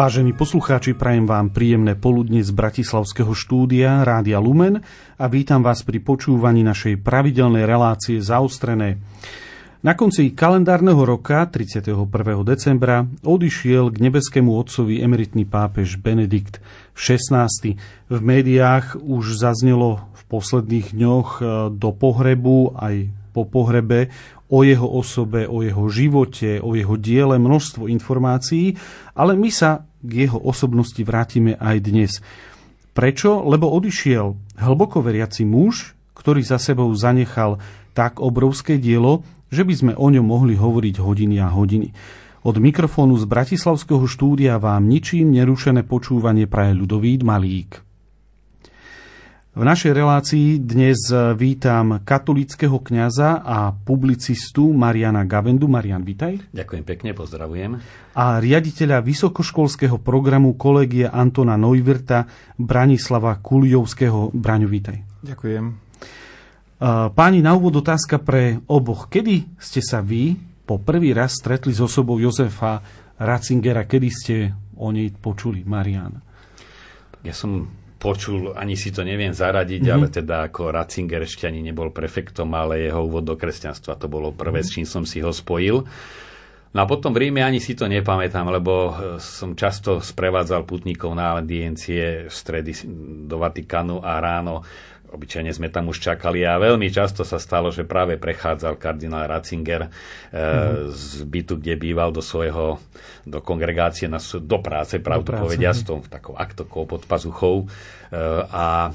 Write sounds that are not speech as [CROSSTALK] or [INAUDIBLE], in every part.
Vážení poslucháči, prajem vám príjemné poludne z Bratislavského štúdia Rádia Lumen a vítam vás pri počúvaní našej pravidelnej relácie Zaostrené. Na konci kalendárneho roka, 31. decembra, odišiel k nebeskému otcovi emeritný pápež Benedikt XVI. V médiách už zaznelo v posledných dňoch e, do pohrebu aj po pohrebe o jeho osobe, o jeho živote, o jeho diele množstvo informácií, ale my sa k jeho osobnosti vrátime aj dnes. Prečo? Lebo odišiel hlboko veriaci muž, ktorý za sebou zanechal tak obrovské dielo, že by sme o ňom mohli hovoriť hodiny a hodiny. Od mikrofónu z Bratislavského štúdia vám ničím nerušené počúvanie praje ľudovít Malík. V našej relácii dnes vítam katolického kňaza a publicistu Mariana Gavendu. Marian, vitaj. Ďakujem pekne, pozdravujem. A riaditeľa vysokoškolského programu kolegie Antona Neuwirta Branislava Kuliovského. Braňo, vitaj. Ďakujem. Páni, na úvod otázka pre oboch. Kedy ste sa vy po prvý raz stretli s osobou Jozefa Ratzingera? Kedy ste o nej počuli, Marian? Ja som počul, ani si to neviem zaradiť, mm-hmm. ale teda ako Ratzinger ešte ani nebol prefektom, ale jeho úvod do kresťanstva to bolo prvé, mm-hmm. s čím som si ho spojil. No a potom v Ríme ani si to nepamätám, lebo eh, som často sprevádzal putníkov na audiencie v stredy do Vatikánu a ráno obyčajne sme tam už čakali a veľmi často sa stalo, že práve prechádzal kardinál Ratzinger mm-hmm. z bytu, kde býval do svojho, do kongregácie, na, do práce, pravdu povedia, s tou takou aktokou pod pazuchou. E, a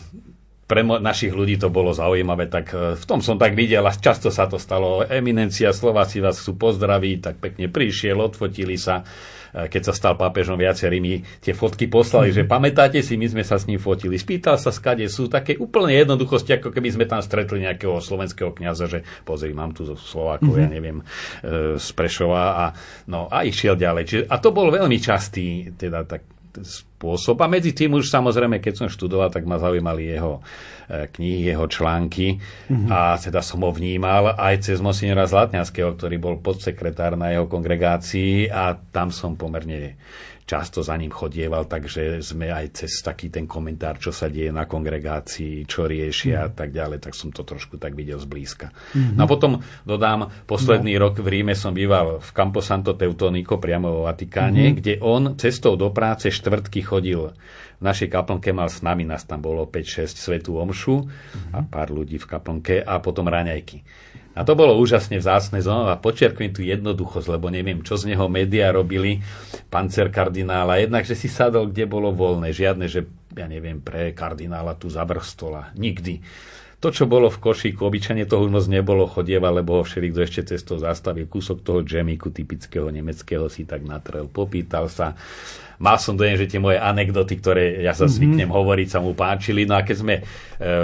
pre mo- našich ľudí to bolo zaujímavé, tak e, v tom som tak videl a často sa to stalo. Eminencia Slováci vás chcú pozdraviť, tak pekne prišiel, odfotili sa. E, keď sa stal pápežom, viacerí mi tie fotky poslali, že pamätáte si, my sme sa s ním fotili. Spýtal sa, skade sú také úplne jednoduchosti, ako keby sme tam stretli nejakého slovenského kňaza, že pozri, mám tu zo Slovákov, mm-hmm. ja neviem, e, z Prešova a, no, a išiel ďalej. Čiže, a to bol veľmi častý, teda tak spôsob. A medzi tým už samozrejme, keď som študoval, tak ma zaujímali jeho e, knihy, jeho články mm-hmm. a teda som ho vnímal aj cez Monsignora Zlatňanského, ktorý bol podsekretár na jeho kongregácii a tam som pomerne často za ním chodieval, takže sme aj cez taký ten komentár, čo sa deje na kongregácii, čo riešia mm. a tak ďalej, tak som to trošku tak videl zblízka. Mm-hmm. No a potom dodám, posledný no. rok v Ríme som býval v Campo Santo Teutonico, priamo vo Vatikáne, mm-hmm. kde on cestou do práce štvrtky chodil v našej kaplnke mal s nami, nás tam bolo 5-6 svetú omšu mm-hmm. a pár ľudí v kaplnke a potom raňajky. A to bolo úžasne vzácne znova. Počerkujem tú jednoduchosť, lebo neviem, čo z neho médiá robili, pancer kardinála. Jednak, že si sadol, kde bolo voľné. Žiadne, že ja neviem, pre kardinála tu zabrstola. Nikdy. To, čo bolo v košíku, obyčajne toho už moc nebolo chodieva, lebo ho všelikto ešte cestou zastavil. Kúsok toho džemiku typického nemeckého si tak natrel, popýtal sa mal som dojem, že tie moje anekdoty, ktoré ja sa mhm. zvyknem mm-hmm. hovoriť, sa mu páčili. No a keď sme e,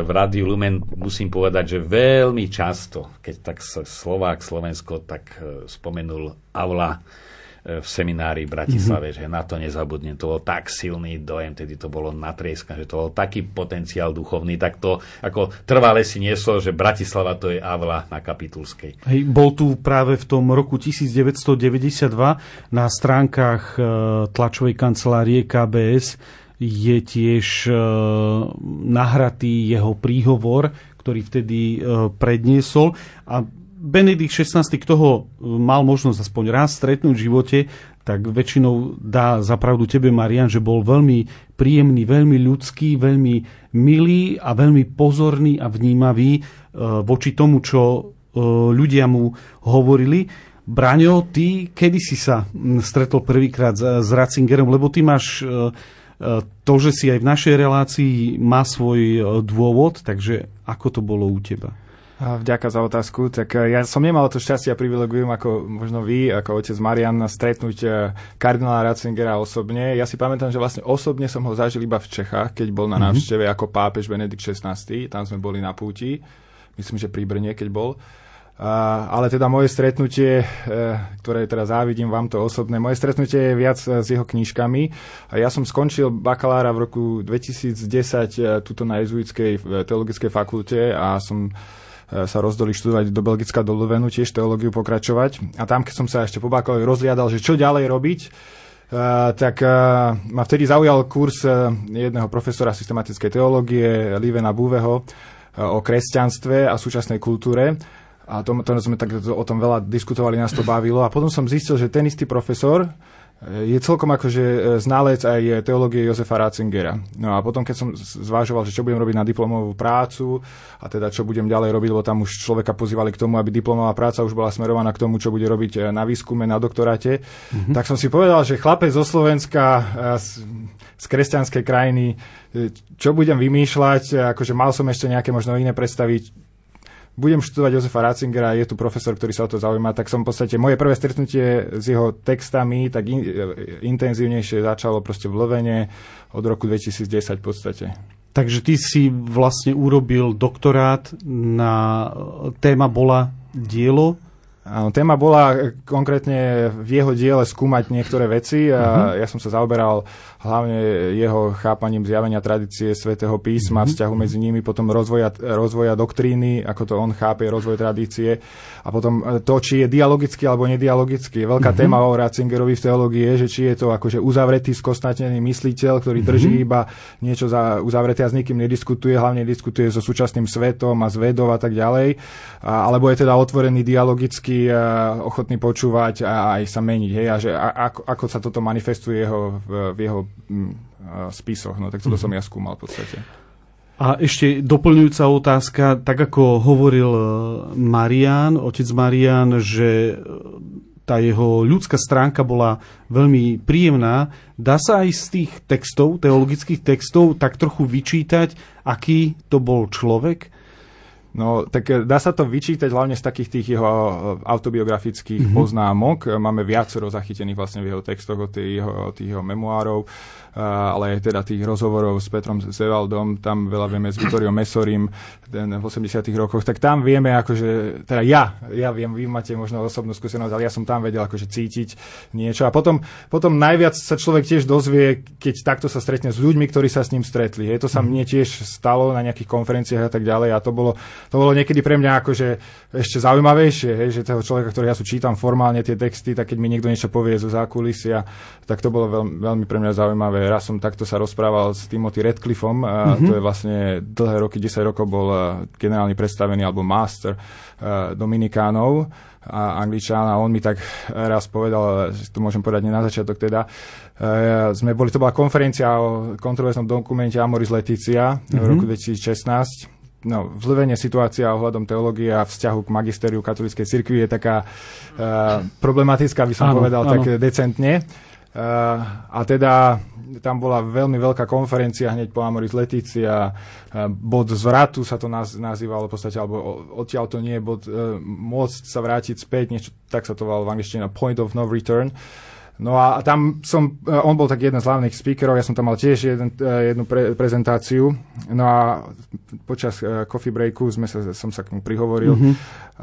v Rádiu Lumen, musím povedať, že veľmi často, keď tak Slovák, Slovensko, tak e, spomenul Aula, E, v seminári v Bratislave, mm-hmm. že na to nezabudnem. To bol tak silný dojem, tedy to bolo natrieska, že to bol taký potenciál duchovný, tak to ako trvalé si nieslo, že Bratislava to je Avla na Kapitulskej. Hej, bol tu práve v tom roku 1992 na stránkach e, tlačovej kancelárie KBS je tiež e, nahratý jeho príhovor, ktorý vtedy predniesol a Benedikt XVI, kto ho e, mal možnosť aspoň raz stretnúť v živote, tak väčšinou dá zapravdu tebe, Marian, že bol veľmi príjemný, veľmi ľudský, veľmi milý a veľmi pozorný a vnímavý e, voči tomu, čo e, ľudia mu hovorili. Braňo, ty kedy si sa stretol prvýkrát s Ratzingerom, lebo ty máš to, že si aj v našej relácii má svoj dôvod, takže ako to bolo u teba? Vďaka za otázku. Tak e, ja som nemal to šťastie a privilegium ako možno vy, ako otec Marian, stretnúť e, kardinála Ratzingera osobne. Ja si pamätám, že vlastne osobne som ho zažil iba v Čechách, keď bol na mhm. návšteve mm-hmm. ako pápež Benedikt XVI. Tam sme boli na púti. Myslím, že pri Brne, keď bol. A, ale teda moje stretnutie, e, ktoré teda závidím vám to osobné, moje stretnutie je viac s jeho knížkami. A ja som skončil bakalára v roku 2010 tuto na jezuitskej teologickej fakulte a som sa rozdoli študovať do Belgicka, do Luvenu, tiež teológiu pokračovať. A tam, keď som sa ešte po bakalári rozliadal, že čo ďalej robiť, Uh, tak uh, ma vtedy zaujal kurz uh, jedného profesora systematickej teológie, Livena Búveho, uh, o kresťanstve a súčasnej kultúre. A to, to sme tak o tom veľa diskutovali, nás to bavilo. A potom som zistil, že ten istý profesor je celkom akože e, znalec aj teológie Josefa Ratzingera. No a potom, keď som zvážoval, že čo budem robiť na diplomovú prácu a teda čo budem ďalej robiť, lebo tam už človeka pozývali k tomu, aby diplomová práca už bola smerovaná k tomu, čo bude robiť e, na výskume, na doktoráte, mm-hmm. tak som si povedal, že chlapec zo Slovenska e, z, z kresťanskej krajiny, čo budem vymýšľať, akože mal som ešte nejaké možno iné predstavy, budem študovať Josefa Ratzingera, je tu profesor, ktorý sa o to zaujíma, tak som v podstate, moje prvé stretnutie s jeho textami tak in, intenzívnejšie začalo proste v Lovene od roku 2010 v podstate. Takže ty si vlastne urobil doktorát na téma bola dielo Áno, téma bola e, konkrétne v jeho diele skúmať niektoré veci a uh-huh. ja som sa zaoberal hlavne jeho chápaním zjavenia tradície svätého písma, uh-huh. vzťahu medzi nimi, potom rozvoja, rozvoja doktríny, ako to on chápe, rozvoj tradície a potom e, to, či je dialogický alebo nedialogický. Veľká uh-huh. téma o Ratzingerovi v teológii je, že či je to akože uzavretý, skostnatený mysliteľ, ktorý drží uh-huh. iba niečo za uzavreté a s nikým nediskutuje, hlavne diskutuje so súčasným svetom a s vedou a tak ďalej, a, alebo je teda otvorený dialogický taký uh, ochotný počúvať a aj sa meniť, hej, a že a, ako, ako sa toto manifestuje jeho, v, v jeho uh, spisoch, no tak toto mm-hmm. som ja skúmal v podstate. A ešte doplňujúca otázka, tak ako hovoril e, Marian, otec Marian, že tá jeho ľudská stránka bola veľmi príjemná. Dá sa aj z tých textov, teologických textov, tak trochu vyčítať, aký to bol človek? No, tak eh, dá sa to vyčítať hlavne z takých tých jeho eh, autobiografických mm-hmm. poznámok. Máme viacero zachytených vlastne v jeho textoch od tých jeho, tých jeho memoárov ale aj teda tých rozhovorov s Petrom Zevaldom, tam veľa vieme s Vitoriom Mesorim ten v 80 rokoch, tak tam vieme akože, teda ja, ja viem, vy máte možno osobnú skúsenosť, ale ja som tam vedel akože cítiť niečo a potom, potom najviac sa človek tiež dozvie, keď takto sa stretne s ľuďmi, ktorí sa s ním stretli. Hej, to sa mne tiež stalo na nejakých konferenciách a tak ďalej a to bolo, to bolo niekedy pre mňa akože ešte zaujímavejšie, hej, že toho človeka, ktorý ja sú čítam formálne tie texty, tak keď mi niekto niečo povie zo zákulisia, tak to bolo veľmi, veľmi pre mňa zaujímavé raz som takto sa rozprával s Timothy Redcliffom, mm-hmm. to je vlastne dlhé roky, 10 rokov bol generálny predstavený alebo master Dominikánov a Angličán a on mi tak raz povedal, že to môžem povedať nie na začiatok teda, sme boli, to bola konferencia o kontroverznom dokumente Amoris Leticia mm-hmm. v roku 2016 no, vzlevenie situácia ohľadom teológie a vzťahu k magistériu katolíckej cirkvi je taká uh, problematická, by som áno, povedal áno. tak decentne. Uh, a teda tam bola veľmi veľká konferencia hneď po Amoris Leticia, bod zvratu sa to naz, nazývalo v podstate, alebo odtiaľ to nie je bod uh, môcť sa vrátiť späť, niečo, tak sa to volalo v angličtine point of no return. Uh, No a tam som, e, on bol tak jeden z hlavných speakerov, ja som tam mal tiež jeden, e, jednu pre, prezentáciu. No a počas uh, coffee breaku sme sa, som sa k mu prihovoril mm-hmm.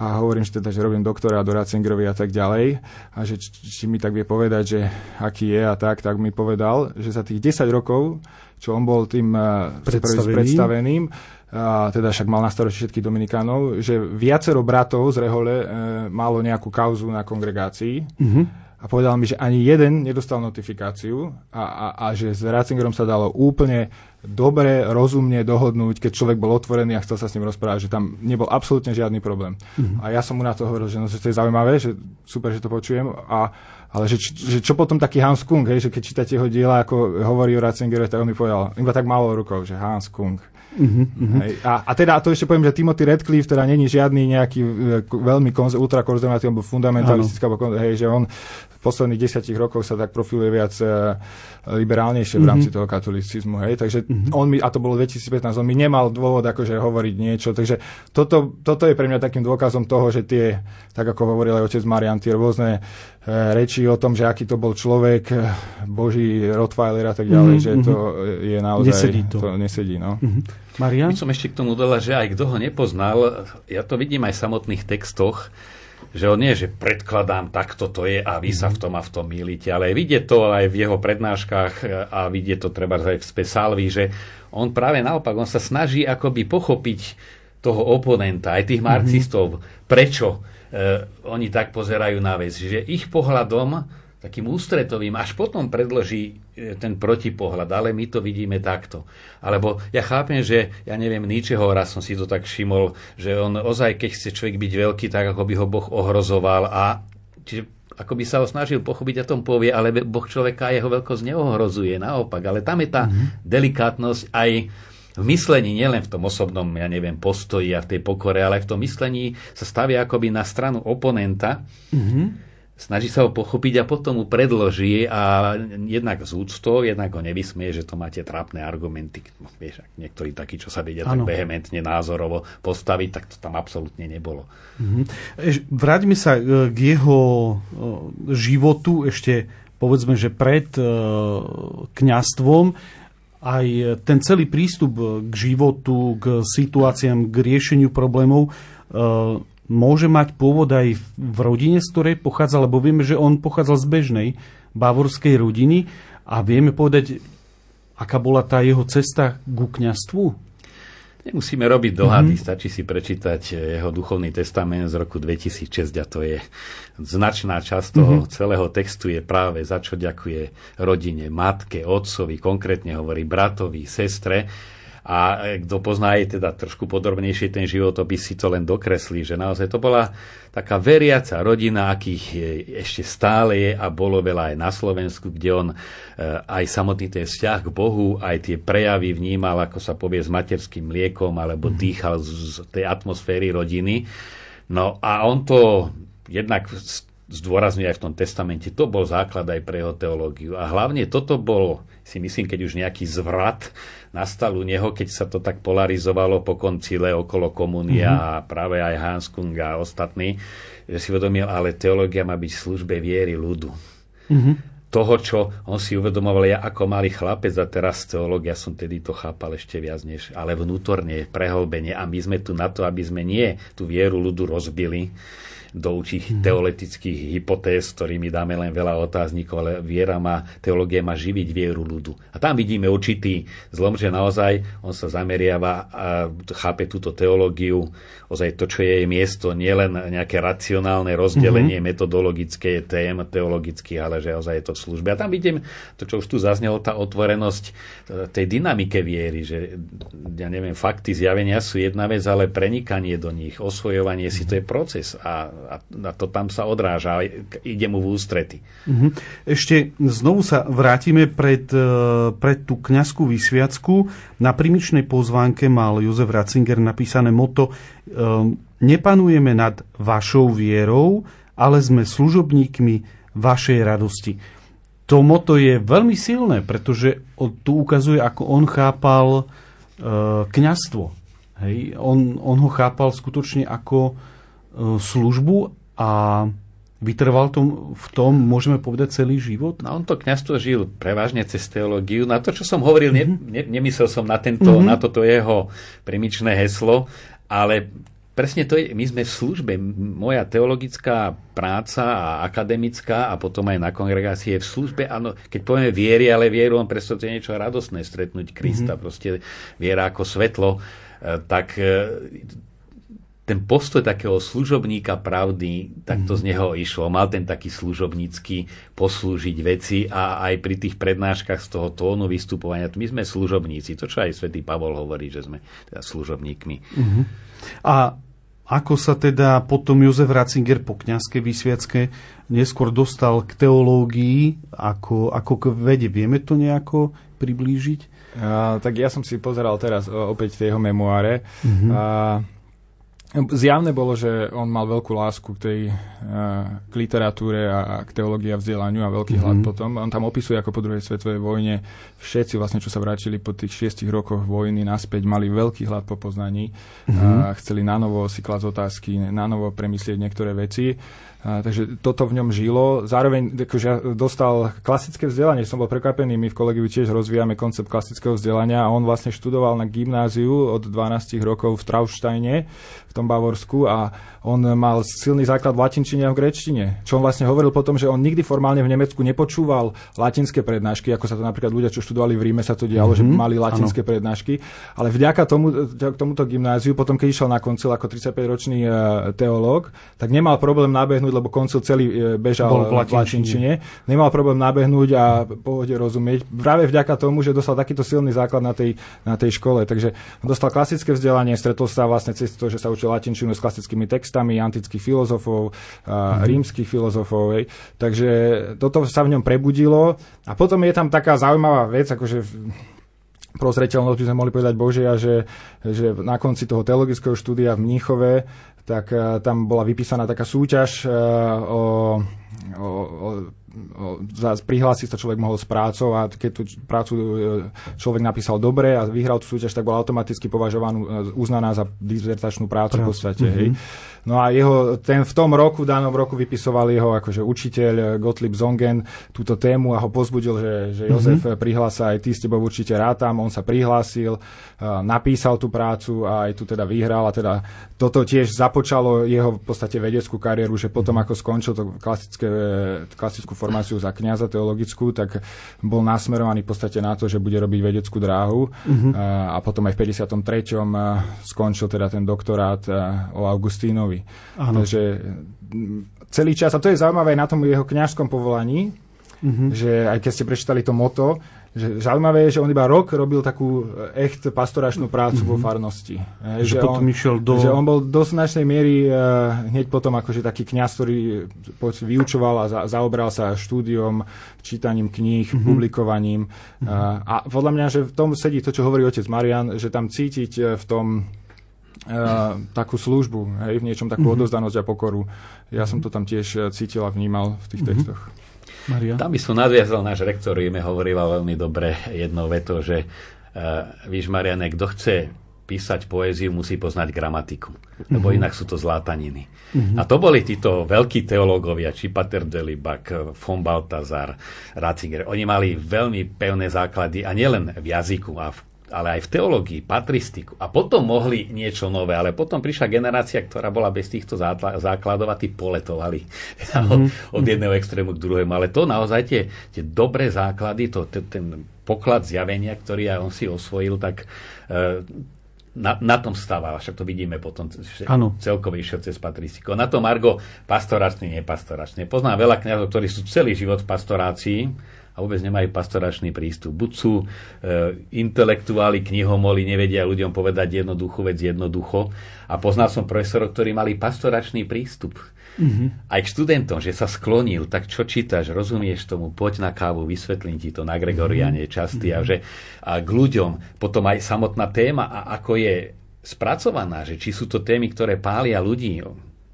a hovorím, že teda, že robím doktora do Ratzingerovi a tak ďalej. A že či, či mi tak vie povedať, že aký je a tak, tak mi povedal, že za tých 10 rokov, čo on bol tým uh, Predstavený. predstaveným, a teda však mal na starosti všetkých Dominikánov, že viacero bratov z Rehole e, malo nejakú kauzu na kongregácii. Mm-hmm a povedal mi, že ani jeden nedostal notifikáciu a, a, a že s Ratzingerom sa dalo úplne dobre, rozumne dohodnúť, keď človek bol otvorený a chcel sa s ním rozprávať, že tam nebol absolútne žiadny problém. Mm-hmm. A ja som mu na to hovoril, že, no, že to je zaujímavé, že super, že to počujem, a, ale že, že čo potom taký Hans Kung, hej, že keď čítate jeho diela, ako hovorí o Ratzingerovi, tak on mi povedal, iba tak málo rukou, že Hans Kung. Uh-huh. A, a teda to ešte poviem, že Timothy Redcliffe teda není žiadny nejaký e, veľmi konz- ultrakonzervatívny alebo fundamentalistický, alebo, hej, že on posledných desiatich rokoch sa tak profiluje viac uh, liberálnejšie v mhm. rámci mm-hmm. toho katolicizmu. Hej? Takže mm-hmm. on mi, a to bolo 2015, on mi nemal dôvod akože hovoriť niečo. Takže toto, toto je pre mňa takým dôkazom toho, že tie, tak ako hovoril aj otec Marian, tie rôzne uh, reči o tom, že aký to bol človek, boží Rottweiler a tak ďalej, mm-hmm. že to je naozaj... Nesedí to. to nesedí, no. Mm-hmm. Marian? My som ešte k tomu dodala, že aj kto ho nepoznal, ja to vidím aj v samotných textoch, že on nie, že predkladám, takto to je a vy sa v tom a v tom milíte, ale vidie to aj v jeho prednáškach a vidie to treba aj v Spesalvi, že on práve naopak, on sa snaží akoby pochopiť toho oponenta, aj tých marxistov, mm-hmm. prečo e, oni tak pozerajú na vec. Že ich pohľadom takým ústretovým, až potom predloží e, ten protipohľad, ale my to vidíme takto. Alebo ja chápem, že ja neviem, ničeho raz som si to tak všimol, že on ozaj, keď chce človek byť veľký, tak ako by ho Boh ohrozoval a čiže ako by sa ho snažil pochopiť a tom povie, ale Boh človeka a jeho veľkosť neohrozuje, naopak. Ale tam je tá mm-hmm. delikátnosť aj v myslení, nielen v tom osobnom, ja neviem, postoji a v tej pokore, ale aj v tom myslení sa stavia akoby na stranu oponenta. Mm-hmm snaží sa ho pochopiť a potom mu predloží a jednak z úctou, jednak ho nevysmie, že to máte trápne argumenty. No, vieš, niektorí takí, čo sa vedia tak vehementne názorovo postaviť, tak to tam absolútne nebolo. Mm-hmm. Vráťme sa e, k jeho e, životu ešte povedzme, že pred e, kňastvom aj ten celý prístup k životu, k situáciám, k riešeniu problémov môže mať pôvod aj v rodine, z ktorej pochádza, lebo vieme, že on pochádzal z bežnej bavorskej rodiny a vieme povedať, aká bola tá jeho cesta ku kňastvu? Nemusíme robiť dohady, mm-hmm. stačí si prečítať jeho duchovný testament z roku 2006 a to je značná časť toho mm-hmm. celého textu je práve za čo ďakuje rodine, matke, otcovi, konkrétne hovorí bratovi, sestre a e, kto pozná aj teda trošku podrobnejšie ten životopis, si to len dokreslí, že naozaj to bola taká veriaca rodina, akých ešte stále je a bolo veľa aj na Slovensku, kde on e, aj samotný ten vzťah k Bohu, aj tie prejavy vnímal, ako sa povie, s materským mliekom, alebo mhm. dýchal z tej atmosféry rodiny. No a on to jednak zdôrazňuje aj v tom testamente, to bol základ aj pre jeho teológiu. A hlavne toto bol, si myslím, keď už nejaký zvrat nastal u neho, keď sa to tak polarizovalo po koncile okolo komunia mm-hmm. a práve aj Hans Kung a ostatní, že si uvedomil, ale teológia má byť v službe viery ľudu. Mm-hmm. Toho, čo on si uvedomoval ja ako malý chlapec a teraz teológia som tedy to chápal ešte viac než, ale vnútorne, prehlbenie a my sme tu na to, aby sme nie tú vieru ľudu rozbili, do určitých hmm. teoretických hypotéz, ktorými dáme len veľa otáznikov, ale viera má, teológia má živiť vieru ľudu. A tam vidíme určitý zlom, že naozaj on sa zameriava a chápe túto teológiu, ozaj to, čo je jej miesto, nielen nejaké racionálne rozdelenie mm-hmm. metodologické tém teologických, ale že ozaj je to v službe. A tam vidím to, čo už tu zaznelo, tá otvorenosť e, tej dynamike viery, že ja neviem, fakty zjavenia sú jedna vec, ale prenikanie do nich, osvojovanie si, to je proces. A a to tam sa odráža, ide mu v ústrety. Mhm. Ešte znovu sa vrátime pred, e, pred tú kňazskú vysviacku. Na primičnej pozvánke mal Jozef Ratzinger napísané moto e, Nepanujeme nad vašou vierou, ale sme služobníkmi vašej radosti. To moto je veľmi silné, pretože tu ukazuje, ako on chápal e, kňazstvo. Hej? On, on ho chápal skutočne ako službu a vytrval tom, v tom, môžeme povedať, celý život? No on to kniazstvo žil prevažne cez teológiu. Na to, čo som hovoril, mm-hmm. ne, ne, nemyslel som na, tento, mm-hmm. na toto jeho primičné heslo, ale presne to je, my sme v službe. Moja teologická práca a akademická a potom aj na kongregácii je v službe. Áno, keď povieme viery, ale vieru, on presto to je niečo radosné, stretnúť Krista, mm-hmm. proste viera ako svetlo e, tak e, ten postoj takého služobníka pravdy, tak to z mhm. neho išlo. Mal ten taký služobnícky poslúžiť veci a aj pri tých prednáškach z toho tónu vystupovania, my sme služobníci, to čo aj svätý Pavol hovorí, že sme teda služobníkmi. Uh-huh. A ako sa teda potom Jozef Ratzinger po kňazskej vysviacke neskôr dostal k teológii ako, ako k vede? Vieme to nejako priblížiť? Uh, tak ja som si pozeral teraz opäť tie jeho memoáre. Uh-huh. Uh, Zjavné bolo, že on mal veľkú lásku k tej uh, k literatúre a, k teológii a vzdelaniu a veľký mm-hmm. hlad potom. On tam opisuje, ako po druhej svetovej vojne všetci vlastne, čo sa vrátili po tých šiestich rokoch vojny naspäť, mali veľký hlad po poznaní mm-hmm. a chceli nanovo si klásť otázky, nanovo premyslieť niektoré veci. A, takže toto v ňom žilo. Zároveň akože ja dostal klasické vzdelanie, som bol prekvapený, my v kolegiu tiež rozvíjame koncept klasického vzdelania a on vlastne študoval na gymnáziu od 12 rokov v Traunsteine, v tom Bavorsku a on mal silný základ v latinčine a v grečtine. Čo on vlastne hovoril potom, že on nikdy formálne v Nemecku nepočúval latinské prednášky, ako sa to napríklad ľudia, čo študovali v Ríme, sa to dialo, mm-hmm. že mhm. mali latinské ano. prednášky. Ale vďaka tomu, tomuto gymnáziu, potom keď išiel na koncil ako 35-ročný e, teológ, tak nemal problém nabehnúť, lebo koncil celý e, bežal Bol v latinčine. Nemal problém nabehnúť a pohode rozumieť. Práve vďaka tomu, že dostal takýto silný základ na tej, na tej škole. Takže dostal klasické vzdelanie, stretol sa vlastne cez to, že sa učil latinčinu s klasickými textami antických filozofov, mm-hmm. rímskych filozofov. Hej. Takže toto sa v ňom prebudilo. A potom je tam taká zaujímavá vec, akože pro zreteľnosť by sme mohli povedať Božia, že, že na konci toho teologického štúdia v Mníchove tak tam bola vypísaná taká súťaž uh, o, o, o prihlásiť sa človek mohol s prácou a keď tú prácu e, človek napísal dobre a vyhral tú súťaž, tak bola automaticky považovaná, uznaná za dizertačnú prácu v podstate. Mm-hmm. Hej. No a jeho, ten v tom roku, v danom roku vypisoval jeho akože učiteľ eh, Gottlieb Zongen túto tému a ho pozbudil, že, že mhm. Jozef mm-hmm. prihlása aj ty s tebou určite rátam. On sa prihlásil, napísal tú prácu a aj tu teda vyhral a teda toto tiež započalo jeho v podstate vedeckú kariéru, že potom ako skončil to klasické, klasickú formáciu za kniaza teologickú, tak bol nasmerovaný v podstate na to, že bude robiť vedeckú dráhu mm-hmm. uh, a potom aj v 53. Uh, skončil teda ten doktorát o Augustínovi. Áno. Takže celý čas, a to je zaujímavé aj na tom jeho kňažskom povolaní, mm-hmm. že aj keď ste prečítali to moto, že zaujímavé je, že on iba rok robil takú echt pastoračnú prácu mm-hmm. vo farnosti. Že, že, potom on, išiel do... že on bol do značnej miery uh, hneď potom akože taký kňaz, ktorý vyučoval a za, zaobral sa štúdiom, čítaním kníh, mm-hmm. publikovaním. Mm-hmm. Uh, a podľa mňa, že v tom sedí to, čo hovorí otec Marian, že tam cítiť v tom Uh, takú službu, hej, v niečom takú mm-hmm. odozdanosť a pokoru. Ja som to tam tiež cítil a vnímal v tých mm-hmm. textoch. Maria? Tam by som nadviazal náš rektor, mi hovorila veľmi dobre jedno veto, že uh, víš, Mariane, kto chce písať poéziu, musí poznať gramatiku, lebo mm-hmm. inak sú to zlátaniny. Mm-hmm. A to boli títo veľkí teológovia, či Pater Delibak, von Baltazar, Ratzinger. Oni mali veľmi pevné základy a nielen v jazyku a v ale aj v teológii, patristiku. A potom mohli niečo nové, ale potom prišla generácia, ktorá bola bez týchto základov a tí poletovali mm-hmm. [LAUGHS] od, od jedného extrému k druhému. Ale to naozaj tie, tie dobré základy, to, ten poklad zjavenia, ktorý aj on si osvojil, tak e, na, na tom stával, však to vidíme potom celkovejšie cez patristiku. Na to Margo pastoračný, nepastoračný. Poznám veľa kniazov, ktorí sú celý život v pastorácii, a vôbec nemajú pastoračný prístup. Buď sú e, intelektuáli, knihomoli, nevedia ľuďom povedať jednoduchú vec jednoducho. A poznal som profesorov, ktorí mali pastoračný prístup. Mm-hmm. Aj k študentom, že sa sklonil, tak čo čítaš, rozumieš tomu, poď na kávu, vysvetlím ti to na Gregoriane mm-hmm. častý. A, mhm. že, a k ľuďom, potom aj samotná téma a ako je spracovaná, že či sú to témy, ktoré pália ľudí,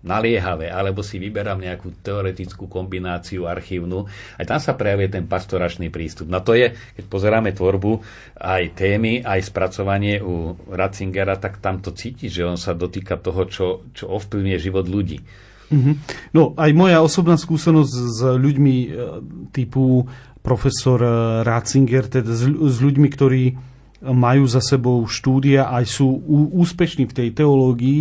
naliehavé, alebo si vyberám nejakú teoretickú kombináciu archívnu. Aj tam sa prejavuje ten pastoračný prístup. No to je, keď pozeráme tvorbu, aj témy, aj spracovanie u Ratzingera, tak tam to cíti, že on sa dotýka toho, čo, čo ovplyvňuje život ľudí. Mm-hmm. No aj moja osobná skúsenosť s ľuďmi e, typu profesor e, Ratzinger, teda s, ľuďmi, ktorí majú za sebou štúdia, aj sú úspešní v tej teológii,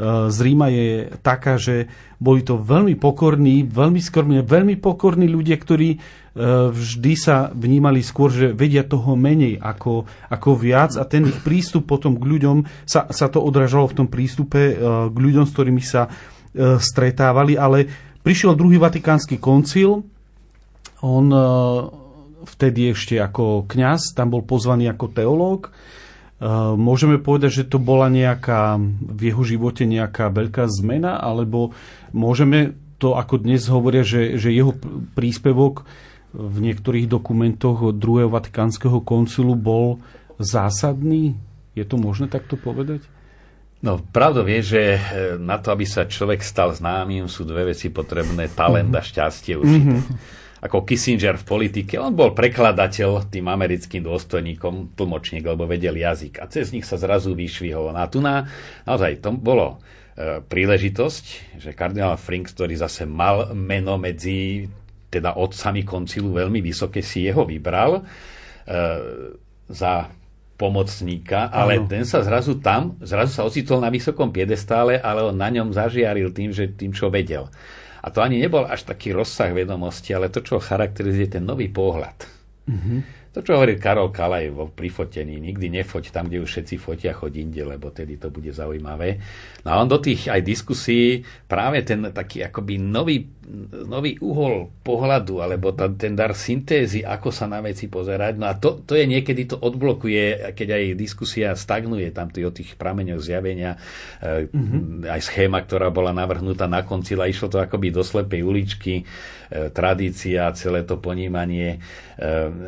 z Ríma je taká, že boli to veľmi pokorní, veľmi skromní, veľmi pokorní ľudia, ktorí e, vždy sa vnímali skôr, že vedia toho menej ako, ako viac a ten ich prístup potom k ľuďom sa, sa to odražalo v tom prístupe e, k ľuďom, s ktorými sa e, stretávali, ale prišiel druhý vatikánsky koncil, on vtedy ešte ako kňaz, tam bol pozvaný ako teológ, môžeme povedať, že to bola nejaká v jeho živote nejaká veľká zmena, alebo môžeme to, ako dnes hovoria, že, že jeho príspevok v niektorých dokumentoch druhého Vatikánskeho koncilu bol zásadný? Je to možné takto povedať? No, pravdou je, že eh, na to, aby sa človek stal známym, sú dve veci potrebné, talent a šťastie určite. Mm-hmm ako Kissinger v politike. On bol prekladateľ tým americkým dôstojníkom, tlmočník, lebo vedel jazyk. A cez nich sa zrazu vyšvihol. A tu na, naozaj to bolo e, príležitosť, že kardinál Frink, ktorý zase mal meno medzi teda otcami koncilu veľmi vysoké, si jeho vybral e, za pomocníka, ale ano. ten sa zrazu tam, zrazu sa ocitol na vysokom piedestále, ale on na ňom zažiaril tým, že tým, čo vedel. A to ani nebol až taký rozsah vedomosti, ale to, čo charakterizuje ten nový pohľad. Mm-hmm to, čo hovorí Karol Kalaj vo prifotení, nikdy nefoť tam, kde už všetci fotia, choď inde, lebo tedy to bude zaujímavé. No a on do tých aj diskusí práve ten taký akoby nový, nový uhol pohľadu, alebo ta, ten dar syntézy, ako sa na veci pozerať. No a to, to je niekedy to odblokuje, keď aj diskusia stagnuje tam o tých prameňoch zjavenia, mm-hmm. aj schéma, ktorá bola navrhnutá na koncila, išlo to akoby do slepej uličky, E, tradícia, celé to ponímanie e,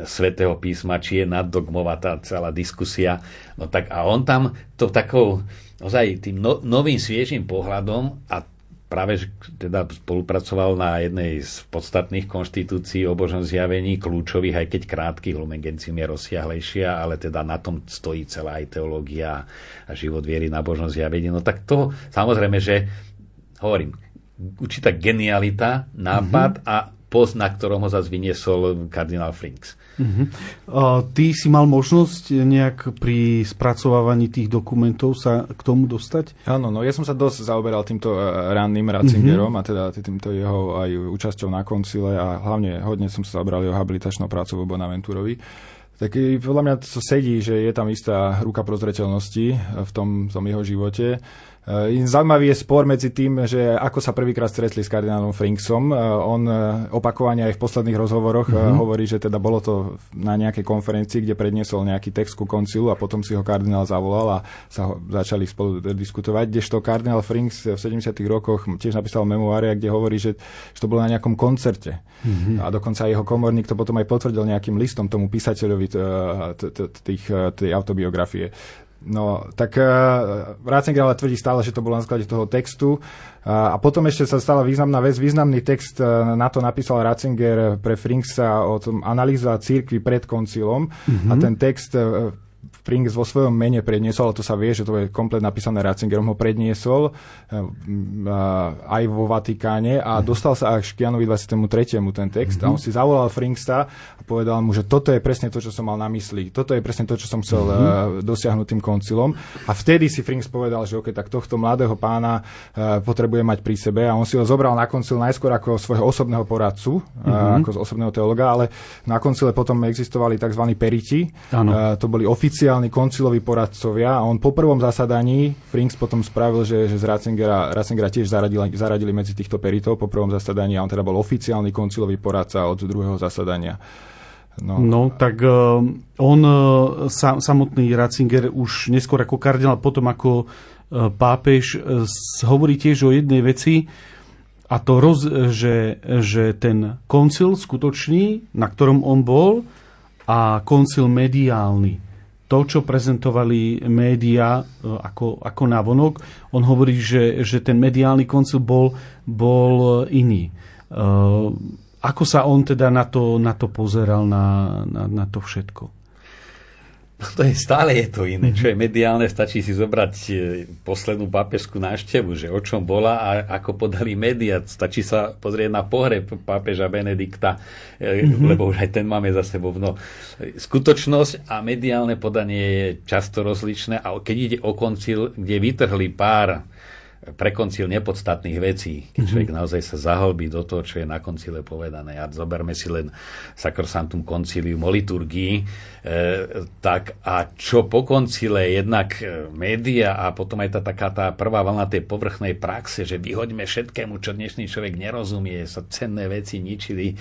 svetého písma, či je naddogmová tá celá diskusia. No tak a on tam to takou ozaj tým no, novým sviežým pohľadom a práve že teda spolupracoval na jednej z podstatných konštitúcií o Božom zjavení, kľúčových, aj keď krátkých, Lumen Gentium je rozsiahlejšia, ale teda na tom stojí celá aj teológia a život viery na Božom zjavení. No tak to samozrejme, že hovorím, určitá genialita, nápad mm-hmm. a post, na ktorom ho zase vyniesol kardinál Frinks. Uh-huh. Uh, ty si mal možnosť nejak pri spracovávaní tých dokumentov sa k tomu dostať? Áno, no ja som sa dosť zaoberal týmto uh, ranným Ratzingerom uh-huh. a teda týmto jeho aj účasťou na koncile a hlavne hodne som sa zaoberal jeho habilitačnou prácou v Bonaventurovi. Tak podľa mňa to sedí, že je tam istá ruka prozreteľnosti v tom, v tom jeho živote zaujímavý je spor medzi tým, že ako sa prvýkrát stretli s kardinálom Frinksom. Eh, on eh, opakovane aj v posledných rozhovoroch mm-hmm. hovorí, že teda bolo to na nejakej konferencii, kde predniesol nejaký text ku koncilu a potom si ho kardinál zavolal a sa ho začali spolu diskutovať. Kdežto kardinál Frinks v 70. rokoch tiež napísal memoária, kde hovorí, že, že to bolo na nejakom koncerte. Mm-hmm. A dokonca jeho komorník to potom aj potvrdil nejakým listom tomu písateľovi tej autobiografie. No, tak uh, Ratzinger ale tvrdí stále, že to bolo na základe toho textu. Uh, a potom ešte sa stala významná vec. Významný text uh, na to napísal Ratzinger pre Frinksa o tom analýza církvy pred koncilom. Mm-hmm. A ten text uh, Frings vo svojom mene predniesol, ale to sa vie, že to je komplet napísané Ratzingerom, ho predniesol eh, aj vo Vatikáne a mhm. dostal sa až k Janovi 23. ten text mm-hmm. a on si zavolal Fringsta a povedal mu, že toto je presne to, čo som mal na mysli, toto je presne to, čo som chcel mm-hmm. dosiahnuť tým koncilom a vtedy si Frings povedal, že okay, tak tohto mladého pána uh, potrebuje mať pri sebe a on si ho zobral na koncil najskôr ako svojho osobného poradcu, mm-hmm. ako z osobného teologa, ale na koncile potom existovali tzv. periti, uh, to boli oficiálne oficiálni konciloví poradcovia a on po prvom zasadaní Frings potom spravil, že, že z Ratzingera, Ratzingera tiež zaradili, zaradili medzi týchto peritov po prvom zasadaní a on teda bol oficiálny koncilový poradca od druhého zasadania. No, no tak uh, on uh, sa, samotný Ratzinger už neskôr ako kardinál, potom ako uh, pápež uh, hovorí tiež o jednej veci, a to, roz, že, že ten koncil skutočný, na ktorom on bol, a koncil mediálny, to, čo prezentovali médiá e, ako, ako návonok. On hovorí, že, že ten mediálny koncil bol, bol iný. E, ako sa on teda na to, na to pozeral, na, na, na to všetko? No to je stále je to iné. Čo je mediálne, stačí si zobrať e, poslednú pápežskú návštevu, že o čom bola a ako podali médiá. Stačí sa pozrieť na pohreb pápeža Benedikta, mm-hmm. lebo už aj ten máme za sebou. No, skutočnosť a mediálne podanie je často rozličné a keď ide o koncil, kde vytrhli pár prekoncil nepodstatných vecí, keď mhm. človek mm-hmm. naozaj sa zahlbí do toho, čo je na koncile povedané. A zoberme si len Sacrosanctum Concilium o liturgii, e, tak a čo po koncile jednak e, média a potom aj tá taká tá prvá vlna tej povrchnej praxe, že vyhoďme všetkému, čo dnešný človek nerozumie, sa cenné veci ničili,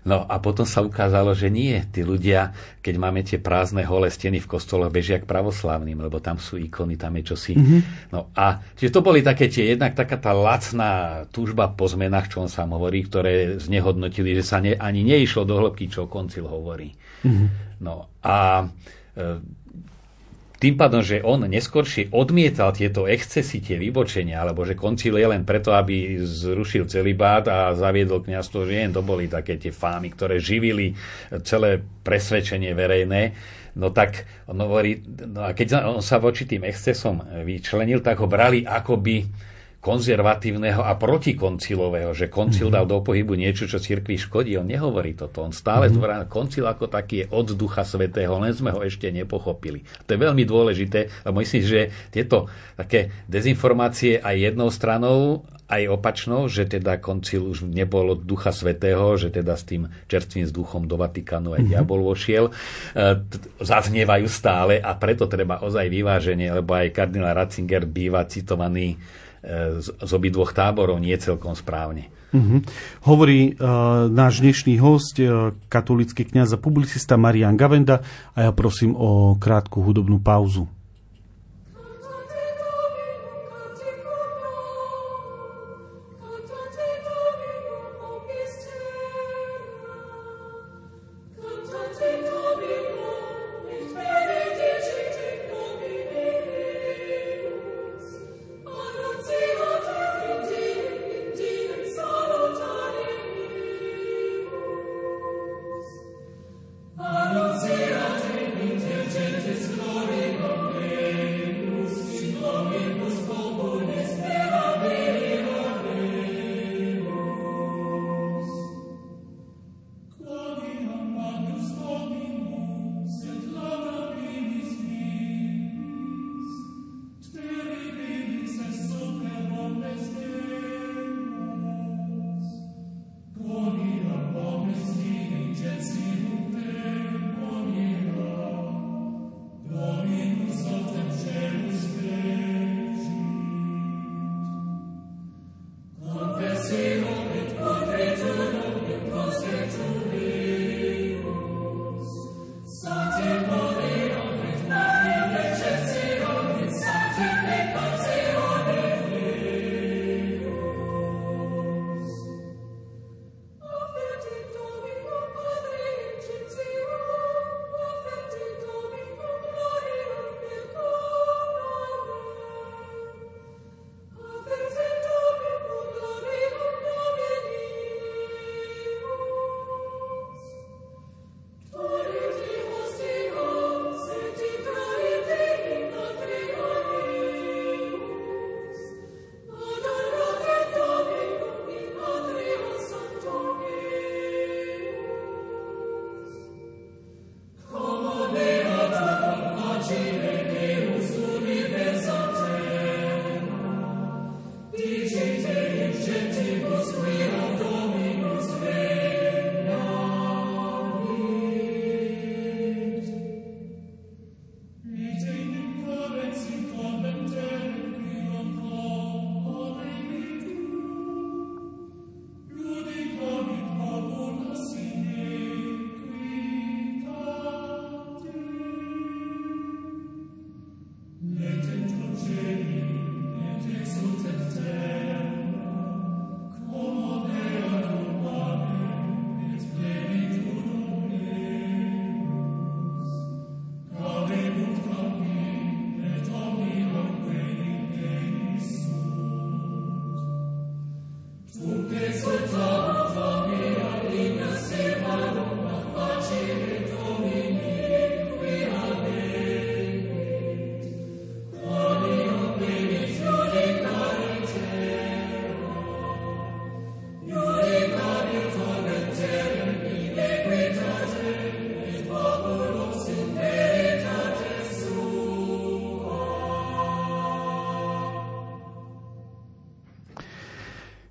No a potom sa ukázalo, že nie. Tí ľudia, keď máme tie prázdne holé steny v kostoloch, bežia k pravoslávnym, lebo tam sú ikony, tam je čosi. Mm-hmm. No a čiže to boli také tie, jednak taká tá lacná túžba po zmenách, čo on sám hovorí, ktoré znehodnotili, že sa ne, ani neišlo do hĺbky, čo koncil hovorí. Mm-hmm. No a e, tým pádom, že on neskoršie odmietal tieto excesy, tie vybočenia, alebo že koncil je len preto, aby zrušil celý bát a zaviedol kniazstvo žien, to boli také tie fámy, ktoré živili celé presvedčenie verejné, no tak on hovorí, no a keď on sa voči tým excesom vyčlenil, tak ho brali akoby konzervatívneho a protikoncilového, že koncil mm-hmm. dal do pohybu niečo, čo cirkvi škodí. On nehovorí toto. On stále mm-hmm. zdôrazňuje, koncil ako taký je od Ducha Svetého, len sme ho ešte nepochopili. To je veľmi dôležité, lebo myslím, že tieto také dezinformácie aj jednou stranou, aj opačnou, že teda koncil už nebol od Ducha Svetého, že teda s tým čerstvým vzduchom do Vatikánu aj mm-hmm. diabol vošiel, e, zaznievajú stále a preto treba ozaj vyváženie, lebo aj kardinál Ratzinger býva citovaný z, z obidvoch táborov nie celkom správne. Uh-huh. Hovorí uh, náš dnešný host, uh, katolický kniaz a publicista Marian Gavenda a ja prosím o krátku hudobnú pauzu.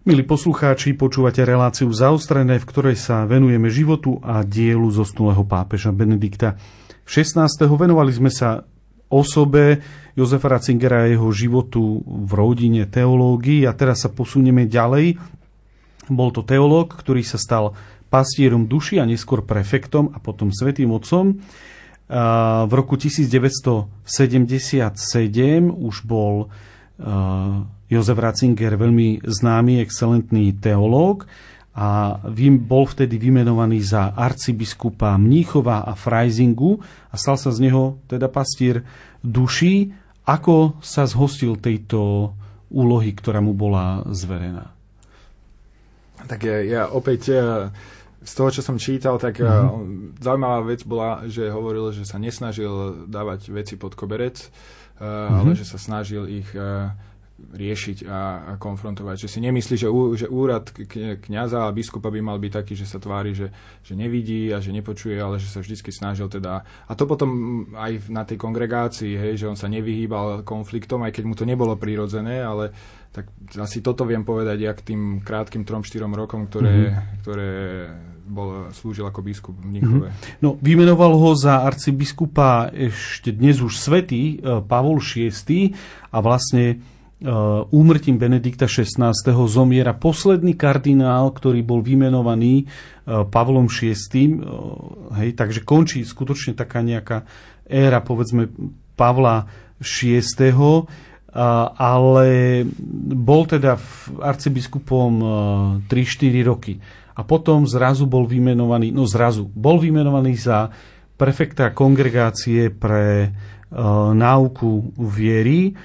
Milí poslucháči, počúvate reláciu zaostrené, v ktorej sa venujeme životu a dielu zosnulého pápeža Benedikta. 16. venovali sme sa osobe Jozefa Ratzingera a jeho životu v rodine teológii a teraz sa posunieme ďalej. Bol to teológ, ktorý sa stal pastierom duši a neskôr prefektom a potom svetým otcom. V roku 1977 už bol Jozef Ratzinger, veľmi známy, excelentný teológ a bol vtedy vymenovaný za arcibiskupa Mníchova a Freisingu a stal sa z neho teda pastier duší. Ako sa zhostil tejto úlohy, ktorá mu bola zverená? Tak ja, ja opäť z toho, čo som čítal, tak mm-hmm. zaujímavá vec bola, že hovoril, že sa nesnažil dávať veci pod koberec, mm-hmm. ale že sa snažil ich riešiť a, a konfrontovať. Že si nemyslí, že, ú, že úrad kniaza a biskupa by mal byť taký, že sa tvári, že, že nevidí a že nepočuje, ale že sa vždy snažil teda... A to potom aj na tej kongregácii, hej, že on sa nevyhýbal konfliktom, aj keď mu to nebolo prirodzené, ale tak asi toto viem povedať ja k tým krátkým 3-4 rokom, ktoré, mm-hmm. ktoré bol, slúžil ako biskup v Mnichove. Mm-hmm. No, vymenoval ho za arcibiskupa ešte dnes už svetý e, Pavol VI a vlastne úmrtím Benedikta XVI. zomiera posledný kardinál, ktorý bol vymenovaný e, Pavlom VI. Hej, takže končí skutočne taká nejaká éra, povedzme, Pavla VI ale bol teda arcibiskupom 3-4 roky. A potom zrazu bol vymenovaný, no zrazu, bol vymenovaný za prefekta kongregácie pre náuku viery.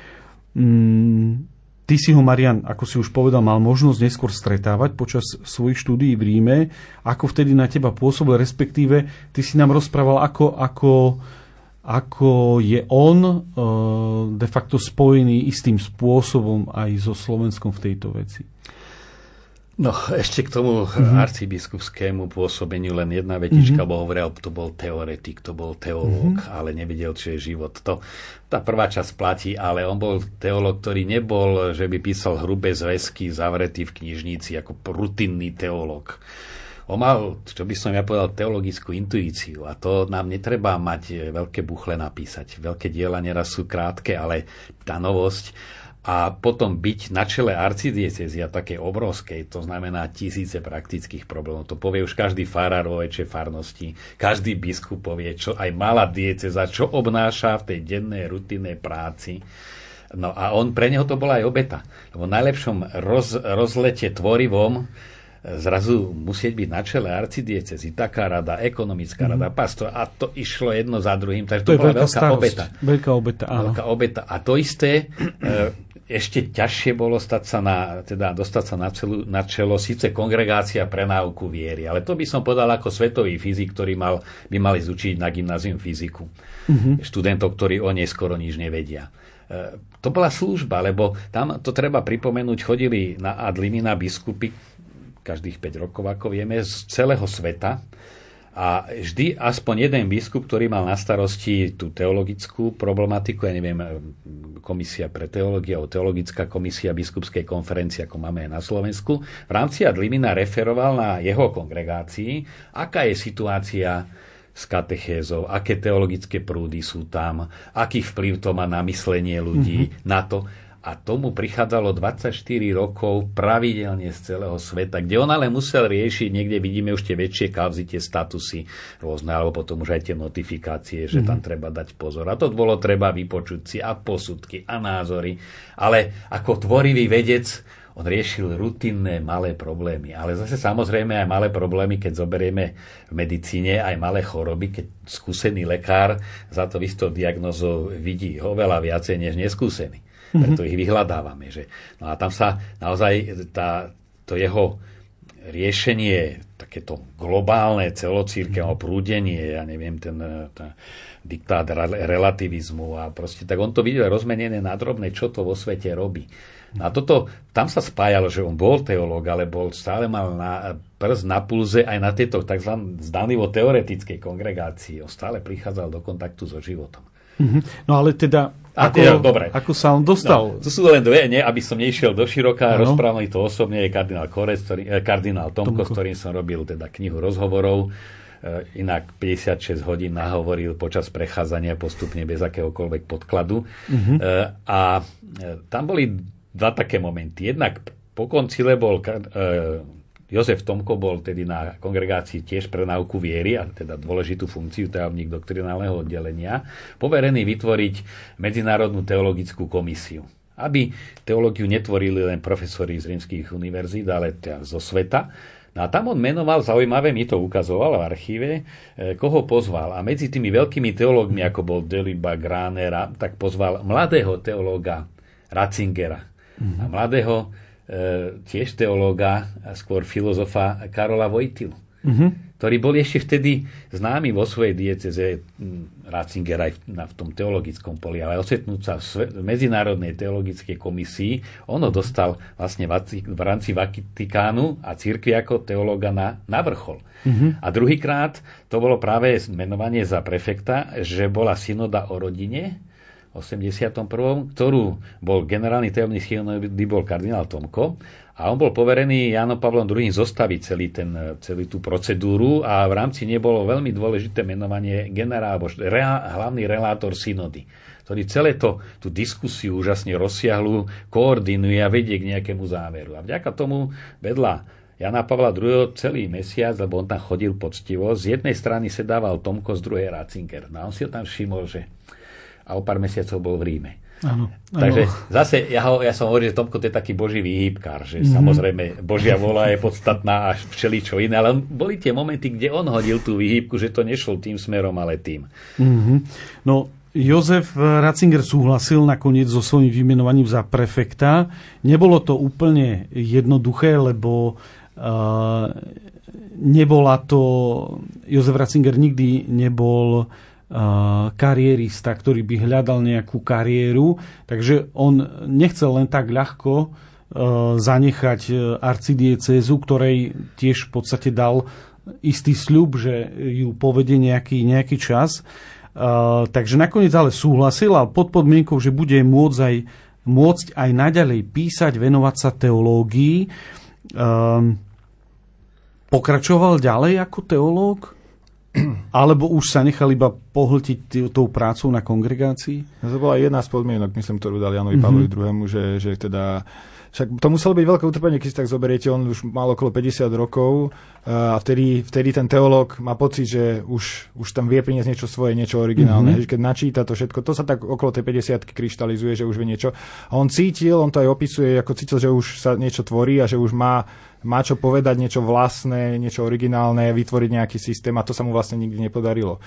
Mm, ty si ho, Marian, ako si už povedal, mal možnosť neskôr stretávať počas svojich štúdií v Ríme. Ako vtedy na teba pôsobil, respektíve ty si nám rozprával, ako, ako ako je on uh, de facto spojený istým spôsobom aj so Slovenskom v tejto veci. No, ešte k tomu mm-hmm. arcibiskupskému pôsobeniu len jedna vetička, mm-hmm. bo hovoril, to bol teoretik, to bol teológ, mm-hmm. ale nevidel, čo je život. To, tá prvá časť platí, ale on bol teológ, ktorý nebol, že by písal hrubé zväzky zavretý v knižnici ako rutinný teológ on mal, čo by som ja povedal, teologickú intuíciu a to nám netreba mať e, veľké buchle napísať. Veľké diela neraz sú krátke, ale tá novosť a potom byť na čele arcidiecezy a také obrovskej, to znamená tisíce praktických problémov. To povie už každý farár vo väčšej farnosti, každý biskup povie, čo aj malá dieceza, čo obnáša v tej dennej rutinnej práci. No a on, pre neho to bola aj obeta. Lebo v najlepšom roz, rozlete tvorivom zrazu musieť byť na čele arcidiecezy, taká rada, ekonomická rada, mm. pastor a to išlo jedno za druhým, takže to, to bola veľká starosť, obeta. Veľká obeta, áno. Veľká obeta. A to isté, e, ešte ťažšie bolo stať sa na, teda dostať sa na, celú, na čelo síce kongregácia pre náuku viery, ale to by som povedal ako svetový fyzik, ktorý mal, by mali zúčiť na gymnázium fyziku. Mm-hmm. Študentov, ktorí o nej skoro nič nevedia e, to bola služba, lebo tam to treba pripomenúť, chodili na Adlimina biskupy, každých 5 rokov, ako vieme, z celého sveta. A vždy aspoň jeden biskup, ktorý mal na starosti tú teologickú problematiku, ja neviem, komisia pre teológiu, alebo teologická komisia biskupskej konferencie, ako máme aj na Slovensku, v rámci Adlimina referoval na jeho kongregácii, aká je situácia s katechézou, aké teologické prúdy sú tam, aký vplyv to má na myslenie ľudí, mm-hmm. na to a tomu prichádzalo 24 rokov pravidelne z celého sveta, kde on ale musel riešiť, niekde vidíme už tie väčšie kauzy, tie statusy rôzne, alebo potom už aj tie notifikácie, že mm-hmm. tam treba dať pozor. A to bolo treba vypočuť si a posudky a názory. Ale ako tvorivý vedec on riešil rutinné malé problémy. Ale zase samozrejme aj malé problémy, keď zoberieme v medicíne, aj malé choroby, keď skúsený lekár za to istou diagnozou vidí oveľa viacej než neskúsený preto ich vyhľadávame. Že? No a tam sa naozaj tá, to jeho riešenie, takéto globálne celocírkev, prúdenie, ja neviem, ten, ten diktát relativizmu a proste, tak on to videl rozmenené na drobné, čo to vo svete robí. No a toto, tam sa spájalo, že on bol teológ, ale bol, stále mal na, prst na pulze aj na tejto tzv. zdanlivo teoretickej kongregácii. On stále prichádzal do kontaktu so životom. Mm-hmm. No ale teda ako, ja, dobre. ako sa on dostal? No, to sú len dve, nie, aby som nešiel do široká, ano. rozprával to osobne, je kardinál Korec, ktorý, eh, kardinál Tomko, Tomko, s ktorým som robil teda knihu rozhovorov. Eh, inak 56 hodín nahovoril počas prechádzania postupne bez akéhokoľvek podkladu. Uh-huh. A tam boli dva také momenty. Jednak po koncile bol Jozef Tomko bol tedy na kongregácii tiež pre náuku viery, a teda dôležitú funkciu tajomník doktrinálneho oddelenia, poverený vytvoriť Medzinárodnú teologickú komisiu aby teológiu netvorili len profesori z rímskych univerzít, ale teda zo sveta. No a tam on menoval, zaujímavé, mi to ukazoval v archíve, eh, koho pozval. A medzi tými veľkými teológmi, ako bol Deliba, Gránera, tak pozval mladého teológa Ratzingera. Mm-hmm. A mladého E, tiež teológa, a skôr filozofa Karola Vojtilu. Mm-hmm. To ktorý bol ešte vtedy známy vo svojej dieceze Ratzinger aj v, na, v tom teologickom poli, ale ocitnúť sa v, v Medzinárodnej teologickej komisii, ono dostal vlastne v rámci Vatikánu a církvy ako teológa na, na vrchol. Mm-hmm. A druhýkrát to bolo práve menovanie za prefekta, že bola synoda o rodine, 81., ktorú bol generálny tajomník synody bol kardinál Tomko a on bol poverený Jánom Pavlom II zostaviť celý ten, celý tú procedúru a v rámci nebolo veľmi dôležité menovanie generál, alebo rea, hlavný relátor synody, ktorý celé to, tú diskusiu úžasne rozsiahlu, koordinuje a vedie k nejakému záveru. A vďaka tomu vedľa Jana Pavla II. celý mesiac, lebo on tam chodil poctivo, z jednej strany sedával Tomko, z druhej Ratzinger. No a on si ho tam všimol, že a o pár mesiacov bol v Ríme. Áno, Takže zase, ja, ho, ja som hovoril, že Tomko to je taký boží výhybkár, že mm-hmm. samozrejme Božia vola je podstatná až všeličo iné, ale boli tie momenty, kde on hodil tú výhybku, že to nešlo tým smerom, ale tým. Mm-hmm. No, Jozef Ratzinger súhlasil nakoniec so svojím vymenovaním za prefekta. Nebolo to úplne jednoduché, lebo uh, nebola to... Jozef Ratzinger nikdy nebol kariérista, ktorý by hľadal nejakú kariéru, takže on nechcel len tak ľahko zanechať e, arcidiecézu, ktorej tiež v podstate dal istý sľub, že ju povede nejaký, nejaký čas. takže nakoniec ale súhlasil a pod podmienkou, že bude môcť aj, môcť aj naďalej písať, venovať sa teológii. pokračoval ďalej ako teológ? [CLEARS THROAT] Alebo už sa nechal iba pohltiť tou prácou na kongregácii? No, to bola jedna z podmienok, myslím, ktorú dal Janovi mm-hmm. Pavlovi II, že, že teda však to muselo byť veľké utrpenie, keď si tak zoberiete, on už mal okolo 50 rokov eh, a vtedy, vtedy ten teológ má pocit, že už, už tam vie priniesť niečo svoje, niečo originálne. Mm-hmm. Keď načíta to všetko, to sa tak okolo tej 50 kryštalizuje, že už vie niečo. A on cítil, on to aj opisuje, ako cítil, že už sa niečo tvorí a že už má má čo povedať, niečo vlastné, niečo originálne, vytvoriť nejaký systém a to sa mu vlastne nikdy nepodarilo.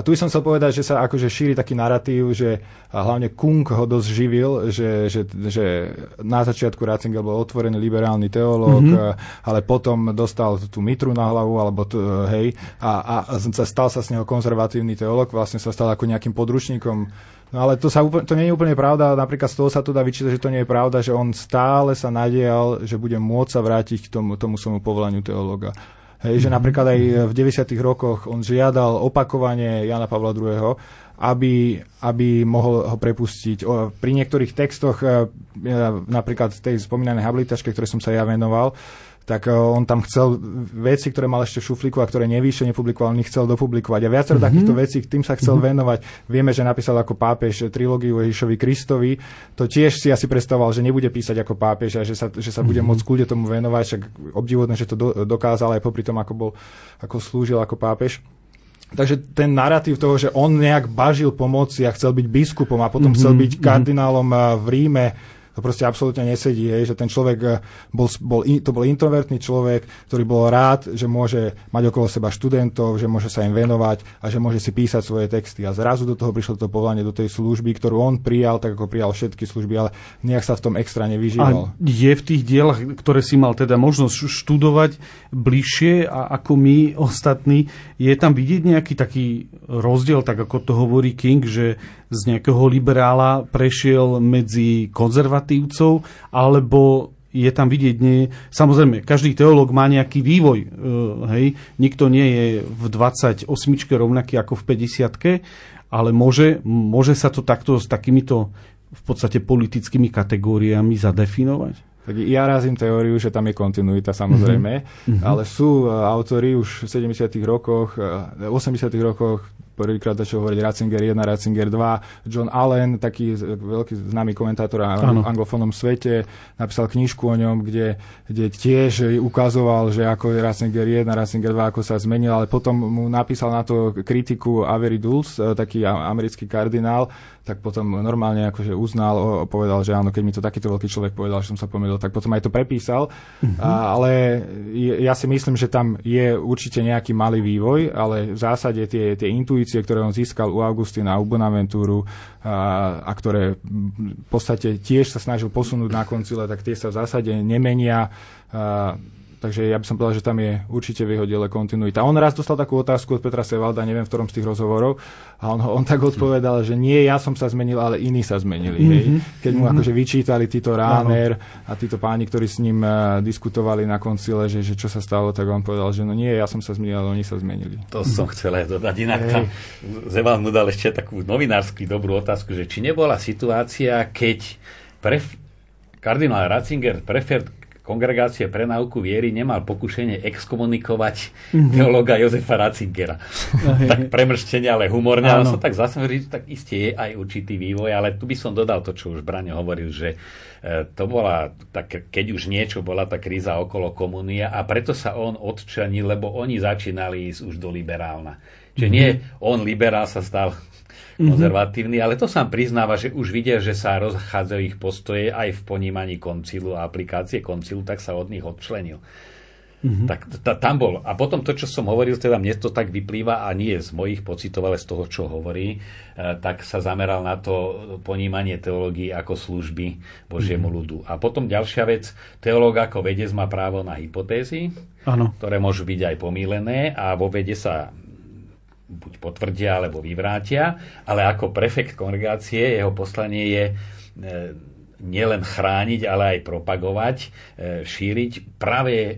A tu som chcel povedať, že sa akože šíri taký narratív, že hlavne Kung ho dosť živil, že, že, že na začiatku Ratzinger bol otvorený liberálny teológ, mm-hmm. ale potom dostal tú mitru na hlavu, alebo t, hej, a, a stal sa z neho konzervatívny teológ, vlastne sa stal ako nejakým područníkom No ale to, sa úplne, to nie je úplne pravda. Napríklad z toho sa tu dá vyčítať, že to nie je pravda, že on stále sa nadial, že bude môcť sa vrátiť k tomu, tomu svojmu povolaniu teológa. Hej, že napríklad aj v 90. rokoch on žiadal opakovanie Jana Pavla II., aby, aby mohol ho prepustiť. Pri niektorých textoch, e, e, napríklad tej spomínanej habilitačke, ktoré som sa ja venoval, tak eh, on tam chcel veci, ktoré mal ešte v šuflíku a ktoré nevyššie nepublikoval, on ich chcel dopublikovať. A viacero mm-hmm. takýchto vecí, tým sa chcel mm-hmm. venovať. Vieme, že napísal ako pápež trilógiu Ježišovi Kristovi. To tiež si asi predstavoval, že nebude písať ako pápež a že sa, že sa bude mm-hmm. môcť kľude tomu venovať. Však obdivodné, že to do, dokázal aj popri tom, ako, bol, ako slúžil ako pápež. Takže ten narratív toho, že on nejak bažil pomoci a chcel byť biskupom a potom mm-hmm. chcel byť kardinálom eh, v Ríme, to proste absolútne nesedí, hej, že ten človek eh, bol, bol, to bol introvertný človek, ktorý bol rád, že môže mať okolo seba študentov, že môže sa im venovať a že môže si písať svoje texty. A zrazu do toho prišlo to povolanie do tej služby, ktorú on prijal, tak ako prijal všetky služby, ale nejak sa v tom extra nevyžíval. A je v tých dielach, ktoré si mal teda možnosť študovať bližšie a ako my ostatní, je tam vidieť nejaký taký rozdiel, tak ako to hovorí King, že z nejakého liberála prešiel medzi konzervatívcov, alebo je tam vidieť, nie, samozrejme, každý teológ má nejaký vývoj, e, hej, nikto nie je v 28 rovnaký ako v 50 ale môže, môže sa to takto s takýmito v podstate politickými kategóriami zadefinovať? Tak ja razím teóriu, že tam je kontinuita samozrejme, mm-hmm. ale sú uh, autori už v 70. rokoch, uh, 80. rokoch prvýkrát začal hovoriť Ratzinger 1, Ratzinger 2. John Allen, taký veľký známy komentátor na anglofónnom svete, napísal knižku o ňom, kde, kde tiež ukazoval, že ako je Ratzinger 1, Ratzinger 2, ako sa zmenil, ale potom mu napísal na to kritiku Avery Dulles, e, taký americký kardinál, tak potom normálne akože uznal, povedal, že áno, keď mi to takýto veľký človek povedal, že som sa pomýlil, tak potom aj to prepísal. Mm-hmm. A, ale ja si myslím, že tam je určite nejaký malý vývoj, ale v zásade tie, tie intuície, ktoré on získal u Augustina, u Bonaventúru a, a ktoré v podstate tiež sa snažil posunúť na koncile, tak tie sa v zásade nemenia. A, takže ja by som povedal, že tam je určite v jeho diele kontinuita. On raz dostal takú otázku od Petra Sevalda, neviem v ktorom z tých rozhovorov, a on, on tak odpovedal, že nie ja som sa zmenil, ale iní sa zmenili. Mm-hmm. Hej. Mhm. Keď mu mm-hmm. akože vyčítali títo Ráner a títo páni, ktorí s ním uh, diskutovali na koncile, že, že čo sa stalo, tak on povedal, že no nie, ja som sa zmenil, ale oni sa zmenili. To som chcel aj dodať. Inak tam Zeman mu dal ešte takú novinársky dobrú otázku, že či nebola situácia, keď pref- kardinál Ratzinger prefer kongregácie pre náuku viery nemal pokušenie exkomunikovať mm-hmm. teológa Jozefa Ratzingera. [LAUGHS] tak premrštenie, ale humorne, ale som tak zase tak isté je aj určitý vývoj, ale tu by som dodal to, čo už Braňo hovoril, že e, to bola, tak, keď už niečo bola tá kríza okolo komunia a preto sa on odčanil, lebo oni začínali ísť už do liberálna. Čiže mm-hmm. nie on liberál sa stal Mhm. konzervatívny, ale to sám priznáva, že už vidia, že sa rozchádzajú ich postoje aj v ponímaní koncilu a aplikácie koncilu, tak sa od nich odčlenil. Mm-hmm. Tak t- tam bol. A potom to, čo som hovoril, teda mne to tak vyplýva a nie z mojich pocitov, ale z toho, čo hovorí, e, tak sa zameral na to ponímanie teológií ako služby Božiemu mm-hmm. ľudu. A potom ďalšia vec, teológ ako vedec má právo na hypotézy, ano. ktoré môžu byť aj pomílené a vo vede sa buď potvrdia alebo vyvrátia, ale ako prefekt kongregácie jeho poslanie je e, nielen chrániť, ale aj propagovať, e, šíriť práve e,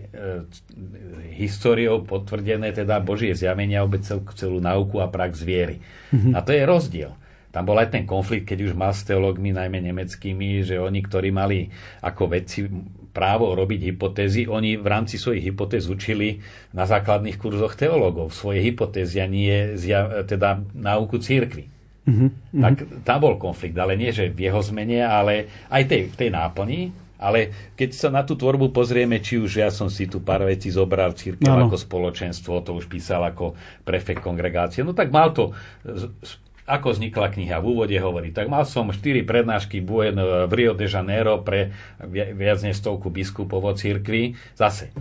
históriou potvrdené teda Božie zjavenia, obec celú nauku a prax viery. Mm-hmm. A to je rozdiel. Tam bol aj ten konflikt, keď už mal s teológmi, najmä nemeckými, že oni, ktorí mali ako vedci právo robiť hypotézy, oni v rámci svojich hypotéz učili na základných kurzoch teológov svoje hypotézy a nie zja, teda náuku církvy. Mm-hmm. Tak tam bol konflikt, ale nie, že v jeho zmene, ale aj tej, tej náplni, ale keď sa na tú tvorbu pozrieme, či už ja som si tu pár vecí zobral církev no. ako spoločenstvo, to už písal ako prefekt kongregácie, no tak mal to ako vznikla kniha. V úvode hovorí, tak mal som 4 prednášky v Rio de Janeiro pre viac než stovku biskupov o církvi. Zase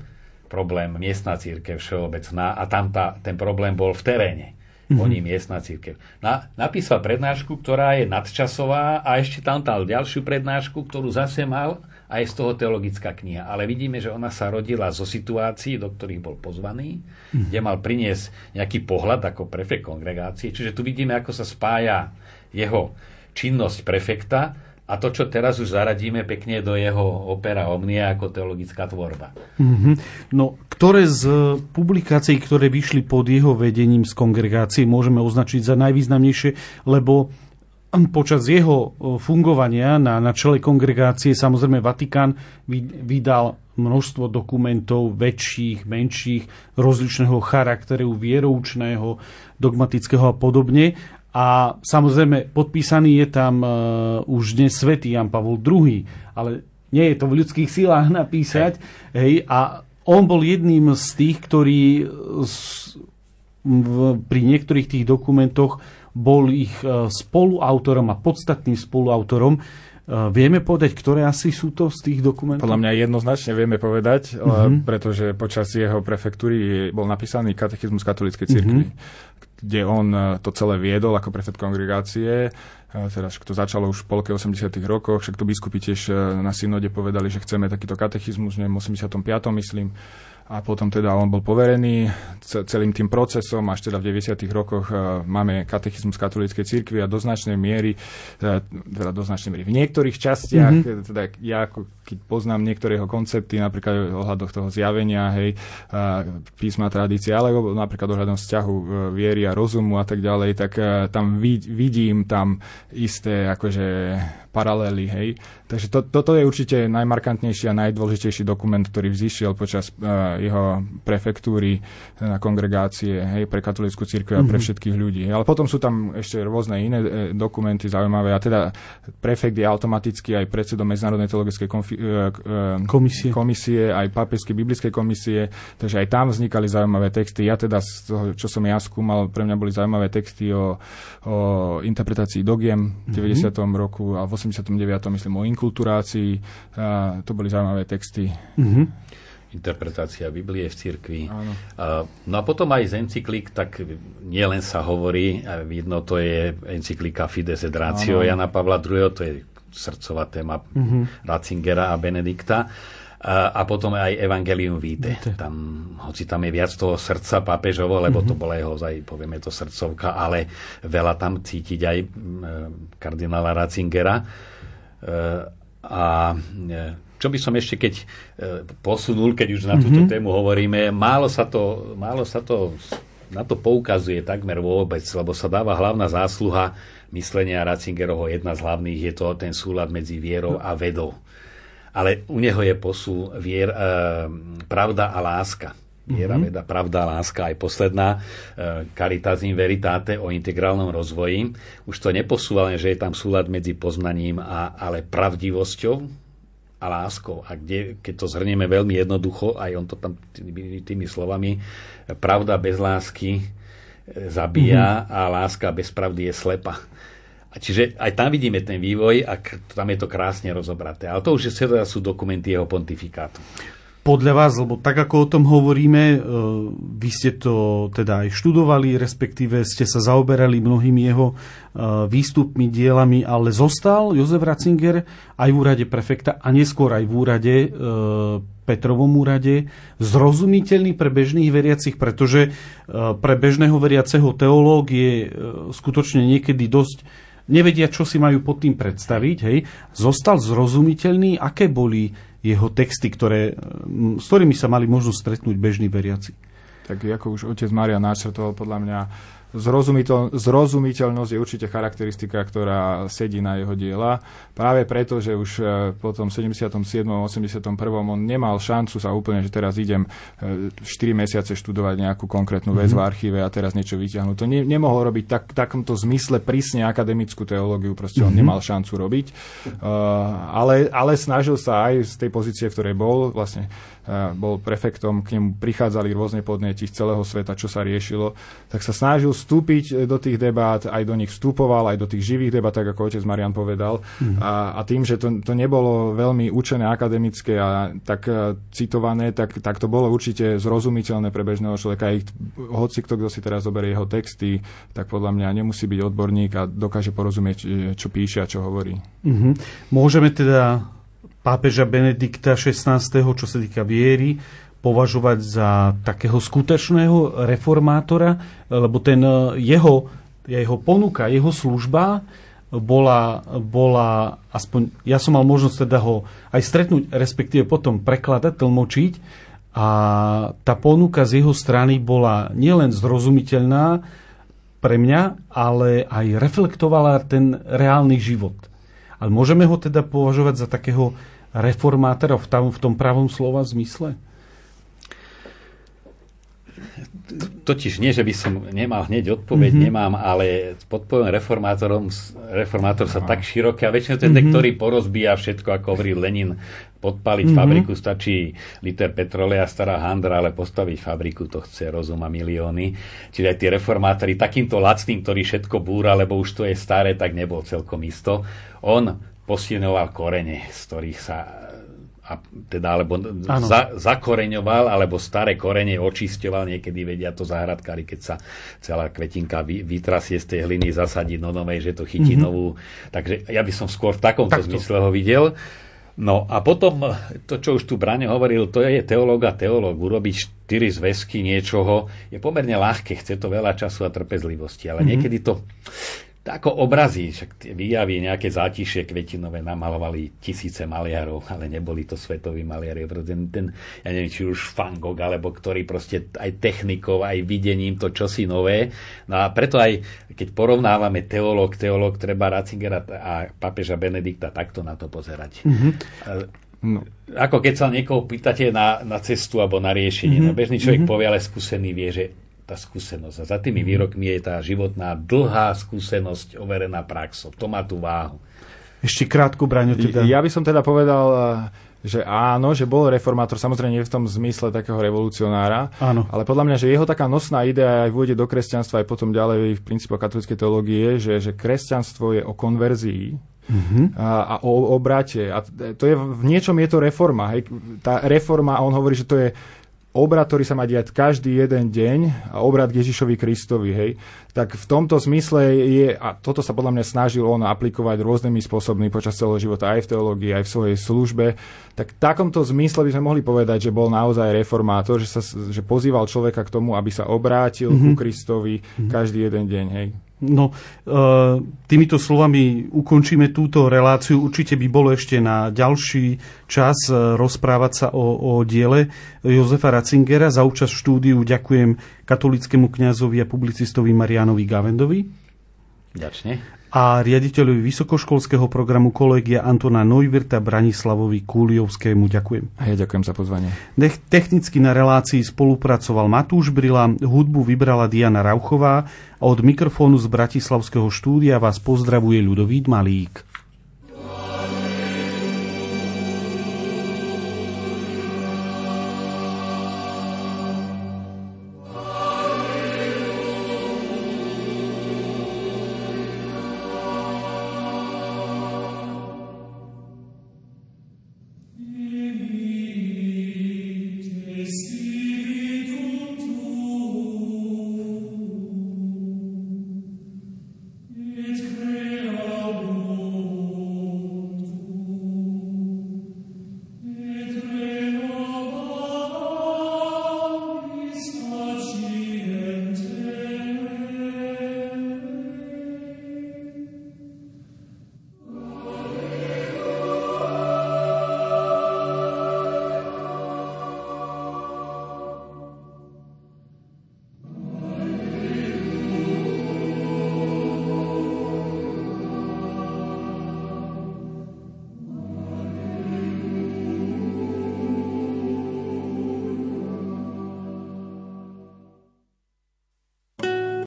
problém miestna církev všeobecná a tam tá, ten problém bol v teréne. Mm-hmm. Oni miestna církev. Na, napísal prednášku, ktorá je nadčasová a ešte tam dal ďalšiu prednášku, ktorú zase mal a je z toho teologická kniha. Ale vidíme, že ona sa rodila zo situácií, do ktorých bol pozvaný, mm. kde mal priniesť nejaký pohľad ako prefekt kongregácie. Čiže tu vidíme, ako sa spája jeho činnosť prefekta a to, čo teraz už zaradíme pekne do jeho opera Omnia ako teologická tvorba. Mm-hmm. No, ktoré z publikácií, ktoré vyšli pod jeho vedením z kongregácie, môžeme označiť za najvýznamnejšie, lebo počas jeho fungovania na, na čele kongregácie samozrejme Vatikán vydal množstvo dokumentov väčších, menších, rozličného charakteru, vieroučného, dogmatického a podobne. A samozrejme podpísaný je tam uh, už dnes svätý Jan Pavol II, ale nie je to v ľudských silách napísať. Hej, a on bol jedným z tých, ktorí s, v, pri niektorých tých dokumentoch bol ich e, spoluautorom a podstatným spoluautorom. E, vieme povedať, ktoré asi sú to z tých dokumentov? Podľa mňa jednoznačne vieme povedať, mm-hmm. pretože počas jeho prefektúry bol napísaný katechizmus katolíckej cirkvi, mm-hmm. kde on to celé viedol ako prefekt kongregácie. Teda to začalo už v polke 80 rokoch, však to biskupy tiež na synode povedali, že chceme takýto katechizmus, neviem, 85. myslím a potom teda on bol poverený celým tým procesom, až teda v 90. rokoch e, máme katechizmus katolíckej cirkvi a do značnej miery, teda, teda do značnej miery v niektorých častiach, mm-hmm. teda ja ako keď poznám niektoré jeho koncepty, napríklad ohľadom toho zjavenia, hej, písma tradície, ale napríklad ohľadom vzťahu e, viery a rozumu a tak ďalej, tak e, tam vidím tam isté akože paralely, hej. Takže to, toto je určite najmarkantnejší a najdôležitejší dokument, ktorý vzýšiel počas uh, jeho prefektúry na kongregácie, hej, pre katolícku církev a pre mhm. všetkých ľudí. Ale potom sú tam ešte rôzne iné e, dokumenty zaujímavé a teda prefekt je automaticky aj predsedom Medzinárodnej teologickej konfi- e, e, komisie. komisie, aj pápežskej biblickej komisie, takže aj tam vznikali zaujímavé texty. Ja teda z toho, čo som ja skúmal, pre mňa boli zaujímavé texty o, o interpretácii dogiem v 90. Mm-hmm. roku a v 89. myslím o inkulturácii. A to boli zaujímavé texty. Mm-hmm. Interpretácia Biblie v cirkvi. No a potom aj z encyklík, tak nielen sa hovorí, vidno to je encyklika Fides et Ratio Áno. Jana Pavla II, to je srdcová téma mm-hmm. Ratzingera a Benedikta. A, potom aj Evangelium Vitae. Tam, hoci tam je viac toho srdca pápežovo, lebo mm-hmm. to bola jeho, aj, povieme to, srdcovka, ale veľa tam cítiť aj kardinála Ratzingera. E, a e, čo by som ešte keď e, posunul, keď už na túto mm-hmm. tému hovoríme, málo sa to, málo sa to na to poukazuje takmer vôbec, lebo sa dáva hlavná zásluha myslenia Ratzingerovho, jedna z hlavných je to ten súlad medzi vierou a vedou ale u neho je posú vier, e, pravda a láska. Viera, mm-hmm. veda, pravda, láska, aj posledná e, Caritas in Veritate o integrálnom rozvoji. Už to neposúva len, že je tam súlad medzi poznaním, a, ale pravdivosťou a láskou. A kde, keď to zhrnieme veľmi jednoducho, aj on to tam tými, tými slovami, pravda bez lásky e, zabíja mm-hmm. a láska bez pravdy je slepa. A čiže aj tam vidíme ten vývoj a tam je to krásne rozobraté. Ale to už teda sú dokumenty jeho pontifikátu. Podľa vás, lebo tak ako o tom hovoríme, e, vy ste to teda aj študovali, respektíve ste sa zaoberali mnohými jeho e, výstupmi, dielami, ale zostal Jozef Ratzinger aj v úrade prefekta a neskôr aj v úrade, e, Petrovom úrade, zrozumiteľný pre bežných veriacich, pretože pre bežného veriaceho teológ je skutočne niekedy dosť nevedia, čo si majú pod tým predstaviť, hej, zostal zrozumiteľný, aké boli jeho texty, ktoré, s ktorými sa mali možnosť stretnúť bežní veriaci. Tak ako už otec Maria načrtoval, podľa mňa Zrozumiteľ, zrozumiteľnosť je určite charakteristika, ktorá sedí na jeho diela. Práve preto, že už e, po tom 77. 81. on nemal šancu sa úplne, že teraz idem 4 e, mesiace študovať nejakú konkrétnu vec mm-hmm. v archíve a teraz niečo vyťahnuť. To ne, nemohol robiť tak, takomto zmysle prísne akademickú teológiu, proste mm-hmm. on mhm. nemal šancu robiť. Uh, ale, ale snažil sa aj z tej pozície, v ktorej bol, vlastne bol prefektom, k nemu prichádzali rôzne podnety z celého sveta, čo sa riešilo, tak sa snažil vstúpiť do tých debát, aj do nich vstupoval, aj do tých živých debat, tak ako otec Marian povedal. Mm. A, a tým, že to, to nebolo veľmi učené akademické a tak uh, citované, tak, tak to bolo určite zrozumiteľné pre bežného človeka. Aj hoci kto, kto si teraz zoberie jeho texty, tak podľa mňa nemusí byť odborník a dokáže porozumieť, e, čo píše a čo hovorí. Mm-hmm. Môžeme teda pápeža Benedikta XVI, čo sa týka viery, považovať za takého skutečného reformátora, lebo ten e, jeho, jeho ponuka, jeho služba bola, bola aspoň, ja som mal možnosť teda ho aj stretnúť, respektíve potom prekladať, tlmočiť a tá ponuka z jeho strany bola nielen zrozumiteľná pre mňa, ale aj reflektovala ten reálny život. Ale môžeme ho teda považovať za takého reformátora v tom, v tom pravom slova zmysle? Totiž nie, že by som nemal hneď odpoveď, mm-hmm. nemám, ale pod pojom reformátorom, reformátor sa tak široké a väčšinou ten, mm-hmm. ktorý porozbíja všetko, ako hovorí Lenin, podpaliť mm-hmm. fabriku stačí liter petrolea, stará handra, ale postaviť fabriku to chce rozum a milióny. Čiže aj tí reformátori takýmto lacným, ktorý všetko búra, lebo už to je staré, tak nebol celkom isto. On posilňoval korene, z ktorých sa a teda, alebo za, zakoreňoval, alebo staré korene očisťoval, niekedy vedia to záhradkári, keď sa celá kvetinka vy, vytrasie z tej hliny, zasadí do novej, že to chytí mm-hmm. novú. Takže ja by som skôr v takomto Takto. zmysle ho videl. No a potom to, čo už tu Brane hovoril, to je teológ a teológ. Urobiť štyri zväzky niečoho je pomerne ľahké, chce to veľa času a trpezlivosti, ale mm-hmm. niekedy to ako obrazy, však výjavy, nejaké zátišie kvetinové namalovali tisíce maliarov, ale neboli to svetoví maliari. Ten, ten, ja neviem, či už Van Gogh, alebo ktorý proste aj technikou, aj videním to čosi nové. No a preto aj, keď porovnávame teológ, teológ, treba Ratzingera a papeža Benedikta takto na to pozerať. Mm-hmm. No. Ako keď sa niekoho pýtate na, na cestu alebo na riešenie. Mm-hmm. No, bežný človek mm-hmm. povie, ale skúsený vie, že tá skúsenosť. A za tými výrokmi je tá životná dlhá skúsenosť overená praxou. To má tú váhu. Ešte krátku, Braňo, teda. Ja by som teda povedal, eh, že áno, že bol reformátor, samozrejme nie v tom zmysle takého revolucionára, áno. ale podľa mňa, že jeho taká nosná idea aj vôjde do kresťanstva, aj potom ďalej v princípu katolíckej teológie, že, že kresťanstvo je o konverzii, Uh-huh. A, a o obrate. A to je, v niečom je to reforma. Hej. Tá reforma, a on hovorí, že to je obrad, ktorý sa má diať každý jeden deň a obrad Ježišovi Kristovi, hej, tak v tomto zmysle je, a toto sa podľa mňa snažil on aplikovať rôznymi spôsobmi počas celého života, aj v teológii, aj v svojej službe, tak v takomto zmysle by sme mohli povedať, že bol naozaj reformátor, že, sa, že pozýval človeka k tomu, aby sa obrátil mm-hmm. ku Kristovi mm-hmm. každý jeden deň, hej. No, e, týmito slovami ukončíme túto reláciu. Určite by bolo ešte na ďalší čas e, rozprávať sa o, o diele Jozefa Ratzingera. Za účasť štúdiu ďakujem katolickému kňazovi a publicistovi Marianovi Gavendovi. Ďačne a riaditeľovi vysokoškolského programu kolegia Antona Neuwirta Branislavovi Kúliovskému. Ďakujem. A ja ďakujem za pozvanie. Technicky na relácii spolupracoval Matúš Brila, hudbu vybrala Diana Rauchová a od mikrofónu z Bratislavského štúdia vás pozdravuje Ľudovít Malík.